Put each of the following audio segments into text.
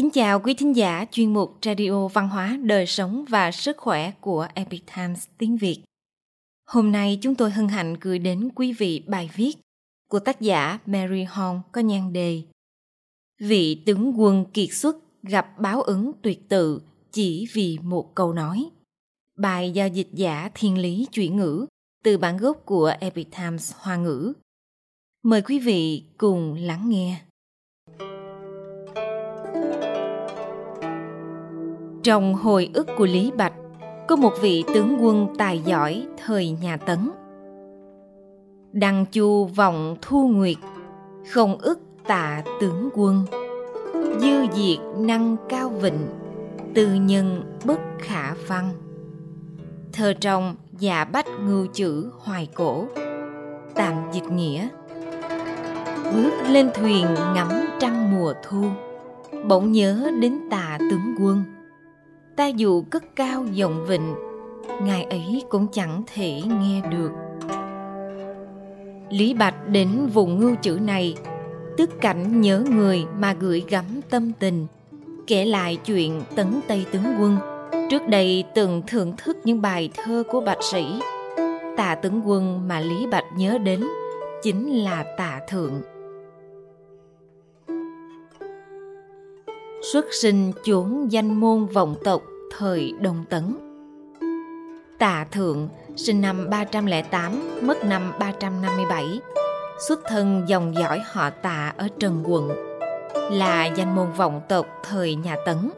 Kính chào quý thính giả chuyên mục Radio Văn hóa, Đời sống và Sức khỏe của Epic Times tiếng Việt. Hôm nay chúng tôi hân hạnh gửi đến quý vị bài viết của tác giả Mary Hong có nhan đề Vị tướng quân kiệt xuất gặp báo ứng tuyệt tự chỉ vì một câu nói. Bài do dịch giả thiên lý chuyển ngữ từ bản gốc của Epic Times Hoa ngữ. Mời quý vị cùng lắng nghe. Trong hồi ức của Lý Bạch, có một vị tướng quân tài giỏi thời nhà Tấn. Đăng chu vọng thu nguyệt, không ức tạ tướng quân. Dư diệt năng cao vịnh, tư nhân bất khả văn. Thơ trong dạ bách ngưu chữ hoài cổ, tạm dịch nghĩa. Bước lên thuyền ngắm trăng mùa thu, bỗng nhớ đến tà tướng quân ta dù cất cao giọng vịnh, ngài ấy cũng chẳng thể nghe được. Lý bạch đến vùng ngưu chữ này, tức cảnh nhớ người mà gửi gắm tâm tình, kể lại chuyện tấn tây tướng quân. Trước đây từng thưởng thức những bài thơ của bạch sĩ tạ tướng quân mà lý bạch nhớ đến chính là tạ thượng. Xuất sinh chốn danh môn vọng tộc thời Đông Tấn. Tạ Thượng sinh năm 308, mất năm 357, xuất thân dòng dõi họ Tạ ở Trần Quận, là danh môn vọng tộc thời nhà Tấn.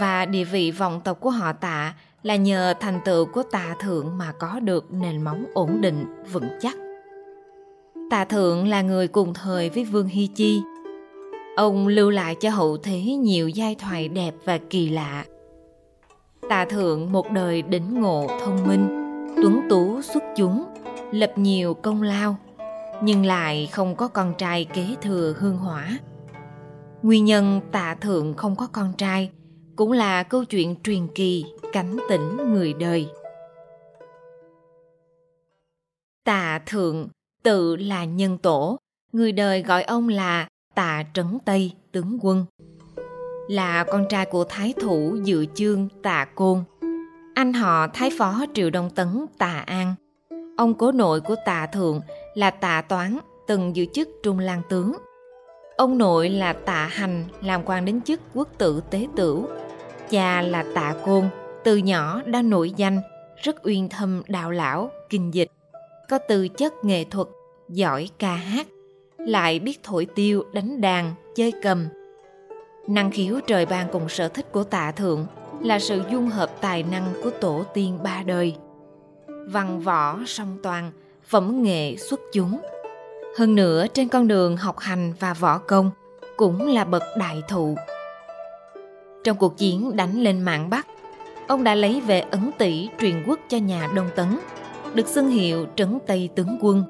Và địa vị vọng tộc của họ Tạ là nhờ thành tựu của Tạ Thượng mà có được nền móng ổn định, vững chắc. Tạ Thượng là người cùng thời với Vương Hy Chi. Ông lưu lại cho hậu thế nhiều giai thoại đẹp và kỳ lạ Tà thượng một đời đỉnh ngộ thông minh, tuấn tú xuất chúng, lập nhiều công lao, nhưng lại không có con trai kế thừa hương hỏa. Nguyên nhân tạ thượng không có con trai cũng là câu chuyện truyền kỳ cảnh tỉnh người đời. Tạ thượng tự là nhân tổ, người đời gọi ông là tạ trấn Tây tướng quân. Là con trai của thái thủ dự chương tạ côn. Anh họ thái phó triệu đông tấn tạ an. Ông cố nội của tạ thượng là tạ toán, từng giữ chức trung lang tướng. Ông nội là tạ hành, làm quan đến chức quốc tử tế tửu. Cha là tạ côn, từ nhỏ đã nổi danh, rất uyên thâm đạo lão, kinh dịch, có tư chất nghệ thuật, giỏi ca hát lại biết thổi tiêu đánh đàn chơi cầm Năng khiếu trời ban cùng sở thích của tạ thượng là sự dung hợp tài năng của tổ tiên ba đời. Văn võ song toàn, phẩm nghệ xuất chúng. Hơn nữa trên con đường học hành và võ công cũng là bậc đại thụ. Trong cuộc chiến đánh lên mạng Bắc, ông đã lấy về ấn tỷ truyền quốc cho nhà Đông Tấn, được xưng hiệu trấn Tây tướng quân,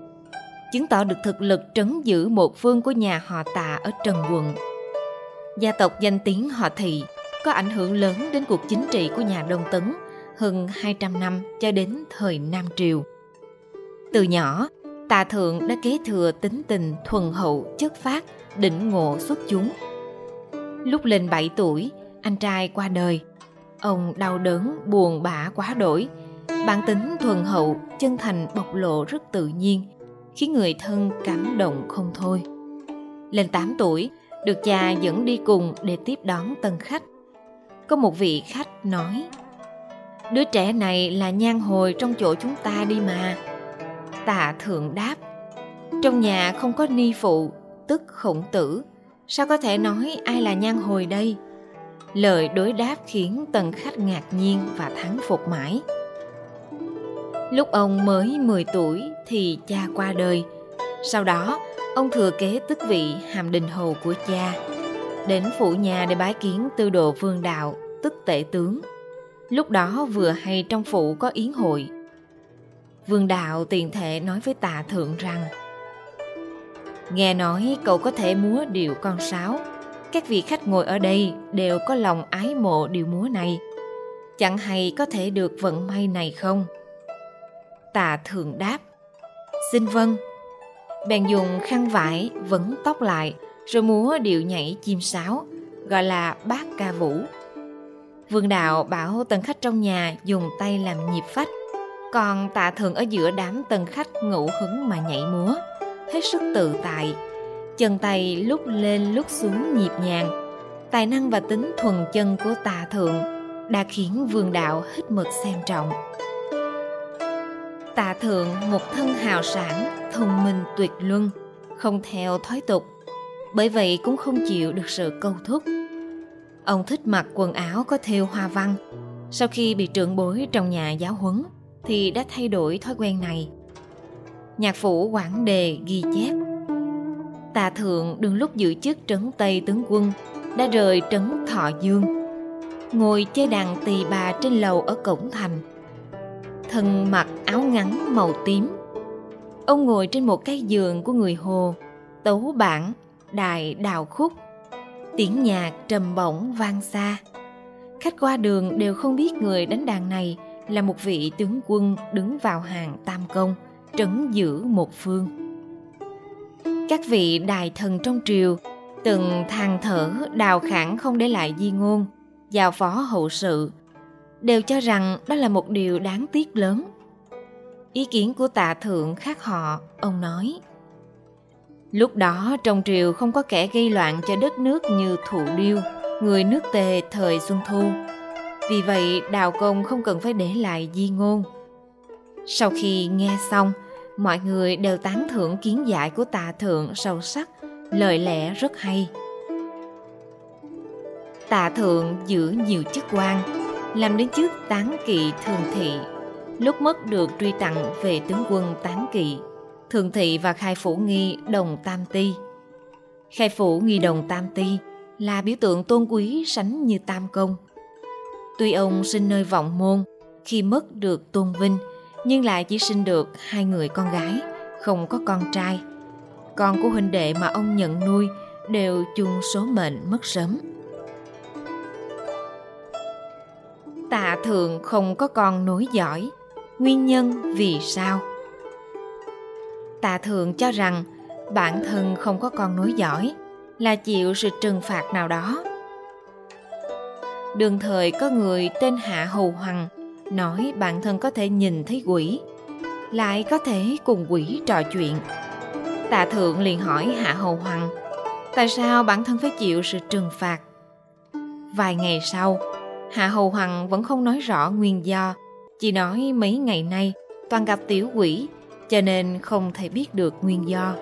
chứng tỏ được thực lực trấn giữ một phương của nhà họ tạ ở Trần Quận gia tộc danh tiếng họ Thị có ảnh hưởng lớn đến cuộc chính trị của nhà Đông Tấn hơn 200 năm cho đến thời Nam Triều. Từ nhỏ, Tà Thượng đã kế thừa tính tình thuần hậu, chất phát, đỉnh ngộ xuất chúng. Lúc lên 7 tuổi, anh trai qua đời. Ông đau đớn, buồn bã quá đổi. Bản tính thuần hậu, chân thành bộc lộ rất tự nhiên, khiến người thân cảm động không thôi. Lên 8 tuổi, được cha dẫn đi cùng để tiếp đón tân khách. Có một vị khách nói, Đứa trẻ này là nhan hồi trong chỗ chúng ta đi mà. Tạ thượng đáp, trong nhà không có ni phụ, tức khổng tử, sao có thể nói ai là nhan hồi đây? Lời đối đáp khiến tần khách ngạc nhiên và thắng phục mãi. Lúc ông mới 10 tuổi thì cha qua đời. Sau đó, Ông thừa kế tức vị hàm đình hầu của cha, đến phủ nhà để bái kiến tư đồ vương đạo, tức tể tướng. Lúc đó vừa hay trong phủ có yến hội. Vương đạo tiền thể nói với tà thượng rằng Nghe nói cậu có thể múa điệu con sáo Các vị khách ngồi ở đây đều có lòng ái mộ điệu múa này Chẳng hay có thể được vận may này không? Tà thượng đáp Xin vâng bèn dùng khăn vải vấn tóc lại rồi múa điệu nhảy chim sáo gọi là bát ca vũ. Vương đạo bảo tần khách trong nhà dùng tay làm nhịp phách, còn tạ thường ở giữa đám tần khách ngủ hứng mà nhảy múa, hết sức tự tại. Chân tay lúc lên lúc xuống nhịp nhàng, tài năng và tính thuần chân của tạ thượng đã khiến vương đạo hít mực xem trọng. Tạ thượng một thân hào sản, thông minh tuyệt luân, không theo thói tục, bởi vậy cũng không chịu được sự câu thúc. Ông thích mặc quần áo có thêu hoa văn. Sau khi bị trưởng bối trong nhà giáo huấn thì đã thay đổi thói quen này. Nhạc phủ Quảng Đề ghi chép Tạ Thượng đương lúc giữ chức trấn Tây tướng quân đã rời trấn Thọ Dương ngồi chơi đàn tỳ bà trên lầu ở cổng thành thân mặc áo ngắn màu tím. Ông ngồi trên một cái giường của người hồ, tấu bản đài đào khúc. Tiếng nhạc trầm bổng vang xa. Khách qua đường đều không biết người đánh đàn này là một vị tướng quân đứng vào hàng tam công, trấn giữ một phương. Các vị đài thần trong triều từng than thở đào khẳng không để lại di ngôn, giao phó hậu sự đều cho rằng đó là một điều đáng tiếc lớn. Ý kiến của tạ thượng khác họ, ông nói. Lúc đó, trong triều không có kẻ gây loạn cho đất nước như Thụ điêu, người nước tề thời xuân thu. Vì vậy, đào công không cần phải để lại di ngôn. Sau khi nghe xong, mọi người đều tán thưởng kiến giải của tạ thượng sâu sắc, lời lẽ rất hay. Tạ thượng giữ nhiều chức quan làm đến trước tán kỵ thường thị, lúc mất được truy tặng về tướng quân tán kỵ. Thường thị và khai phủ nghi đồng tam ti. Khai phủ nghi đồng tam ti là biểu tượng tôn quý sánh như tam công. Tuy ông sinh nơi vọng môn, khi mất được tôn vinh, nhưng lại chỉ sinh được hai người con gái, không có con trai. Con của huynh đệ mà ông nhận nuôi đều chung số mệnh mất sớm. Tạ thượng không có con nối giỏi nguyên nhân vì sao? Tạ thượng cho rằng bản thân không có con nối giỏi là chịu sự trừng phạt nào đó. Đường thời có người tên hạ hầu hoàng nói bản thân có thể nhìn thấy quỷ, lại có thể cùng quỷ trò chuyện. Tạ thượng liền hỏi hạ hầu hoàng, tại sao bản thân phải chịu sự trừng phạt? Vài ngày sau hạ hầu hằng vẫn không nói rõ nguyên do. Chỉ nói mấy ngày nay, toàn gặp tiểu quỷ, cho nên không thể biết được nguyên do.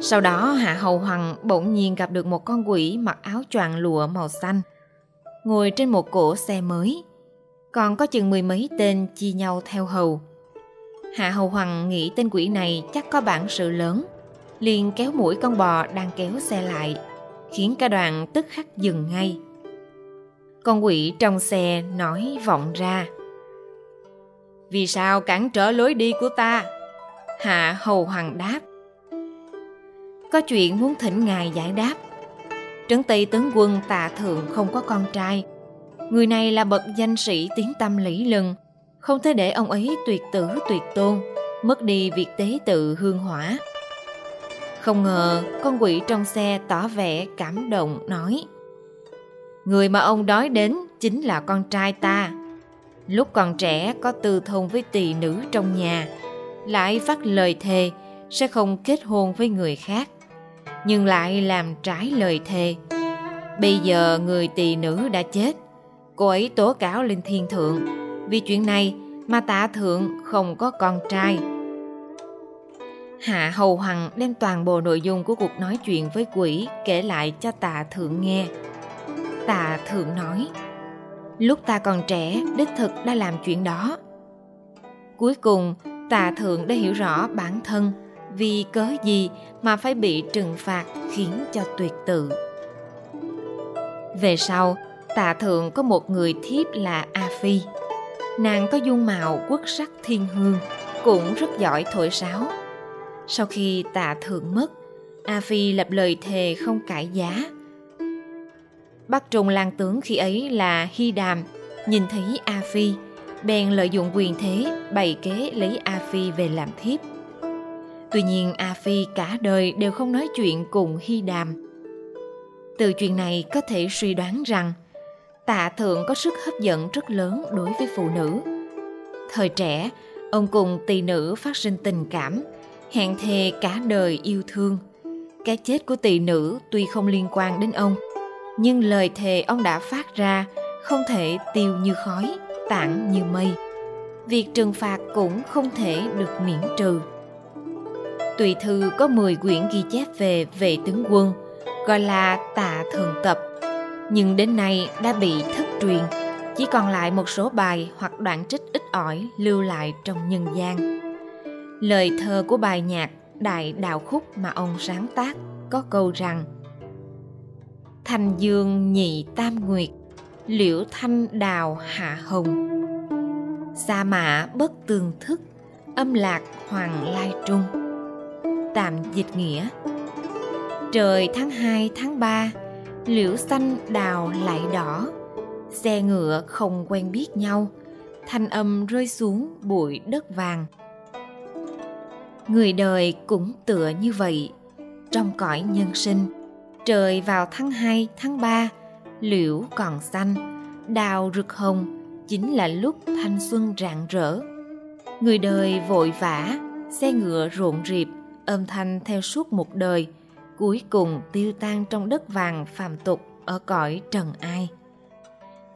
Sau đó hạ hầu hằng bỗng nhiên gặp được một con quỷ mặc áo choàng lụa màu xanh, ngồi trên một cỗ xe mới. Còn có chừng mười mấy tên chia nhau theo hầu. Hạ hầu hằng nghĩ tên quỷ này chắc có bản sự lớn, liền kéo mũi con bò đang kéo xe lại, khiến cả đoàn tức khắc dừng ngay con quỷ trong xe nói vọng ra. Vì sao cản trở lối đi của ta? Hạ hầu hoàng đáp. Có chuyện muốn thỉnh ngài giải đáp. Trấn tây tướng quân tạ thượng không có con trai. Người này là bậc danh sĩ tiếng tâm lý lừng. Không thể để ông ấy tuyệt tử tuyệt tôn, mất đi việc tế tự hương hỏa. Không ngờ con quỷ trong xe tỏ vẻ cảm động, nói người mà ông đói đến chính là con trai ta. Lúc còn trẻ, có tư thông với tỳ nữ trong nhà. Lại phát lời thề, sẽ không kết hôn với người khác. Nhưng lại làm trái lời thề. Bây giờ người tỳ nữ đã chết. Cô ấy tố cáo lên thiên thượng. Vì chuyện này mà tạ thượng không có con trai. Hạ hầu hằng đem toàn bộ nội dung của cuộc nói chuyện với quỷ kể lại cho tạ thượng nghe tạ thượng nói. Lúc ta còn trẻ, đích thực đã làm chuyện đó. Cuối cùng tạ thượng đã hiểu rõ bản thân vì cớ gì mà phải bị trừng phạt khiến cho tuyệt tự. Về sau tạ thượng có một người thiếp là a phi nàng có dung mạo quốc sắc thiên hương, cũng rất giỏi thổi sáo. Sau khi tạ thượng mất a phi lập lời thề không cải giá. Bắc Trung Lan tướng khi ấy là Hy Đàm, nhìn thấy A Phi, bèn lợi dụng quyền thế bày kế lấy A Phi về làm thiếp. Tuy nhiên A Phi cả đời đều không nói chuyện cùng Hy Đàm. từ chuyện này có thể suy đoán rằng tạ thượng có sức hấp dẫn rất lớn đối với phụ nữ thời trẻ ông cùng tỳ nữ phát sinh tình cảm hẹn thề cả đời yêu thương cái chết của tỳ nữ tuy không liên quan đến ông nhưng lời thề ông đã phát ra không thể tiêu như khói, tản như mây. Việc trừng phạt cũng không thể được miễn trừ. Tùy thư có 10 quyển ghi chép về vệ tướng quân, gọi là tạ thường tập. Nhưng đến nay đã bị thất truyền, chỉ còn lại một số bài hoặc đoạn trích ít ỏi lưu lại trong nhân gian. Lời thơ của bài nhạc đại đạo khúc mà ông sáng tác có câu rằng thành dương nhị tam nguyệt, liễu thanh đào hạ hồng. Sa mã bất tường thức, âm lạc hoàng lai trung. Tạm dịch nghĩa, trời tháng 2 tháng 3 liễu xanh đào lại đỏ. Xe ngựa không quen biết nhau, thanh âm rơi xuống bụi đất vàng. Người đời cũng tựa như vậy, trong cõi nhân sinh trời vào tháng 2, tháng 3 liễu còn xanh đào rực hồng chính là lúc thanh xuân rạng rỡ. Người đời vội vã xe ngựa rộn rịp âm thanh theo suốt một đời cuối cùng tiêu tan trong đất vàng phàm tục ở cõi trần ai.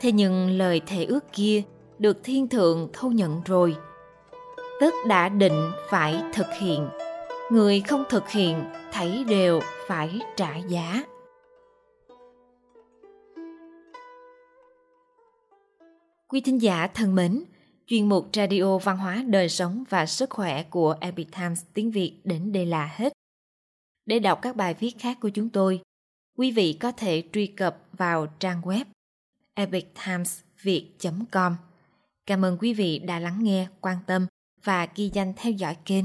Thế nhưng lời thề ước kia được thiên thượng thâu nhận rồi. Tất đã định phải thực hiện người không thực hiện thấy đều phải trả giá quý thính giả thân mến chuyên mục radio văn hóa đời sống và sức khỏe của epic times tiếng việt đến đây là hết để đọc các bài viết khác của chúng tôi quý vị có thể truy cập vào trang web epictimesviet.com. Cảm ơn quý vị đã lắng nghe, quan tâm và ghi danh theo dõi kênh.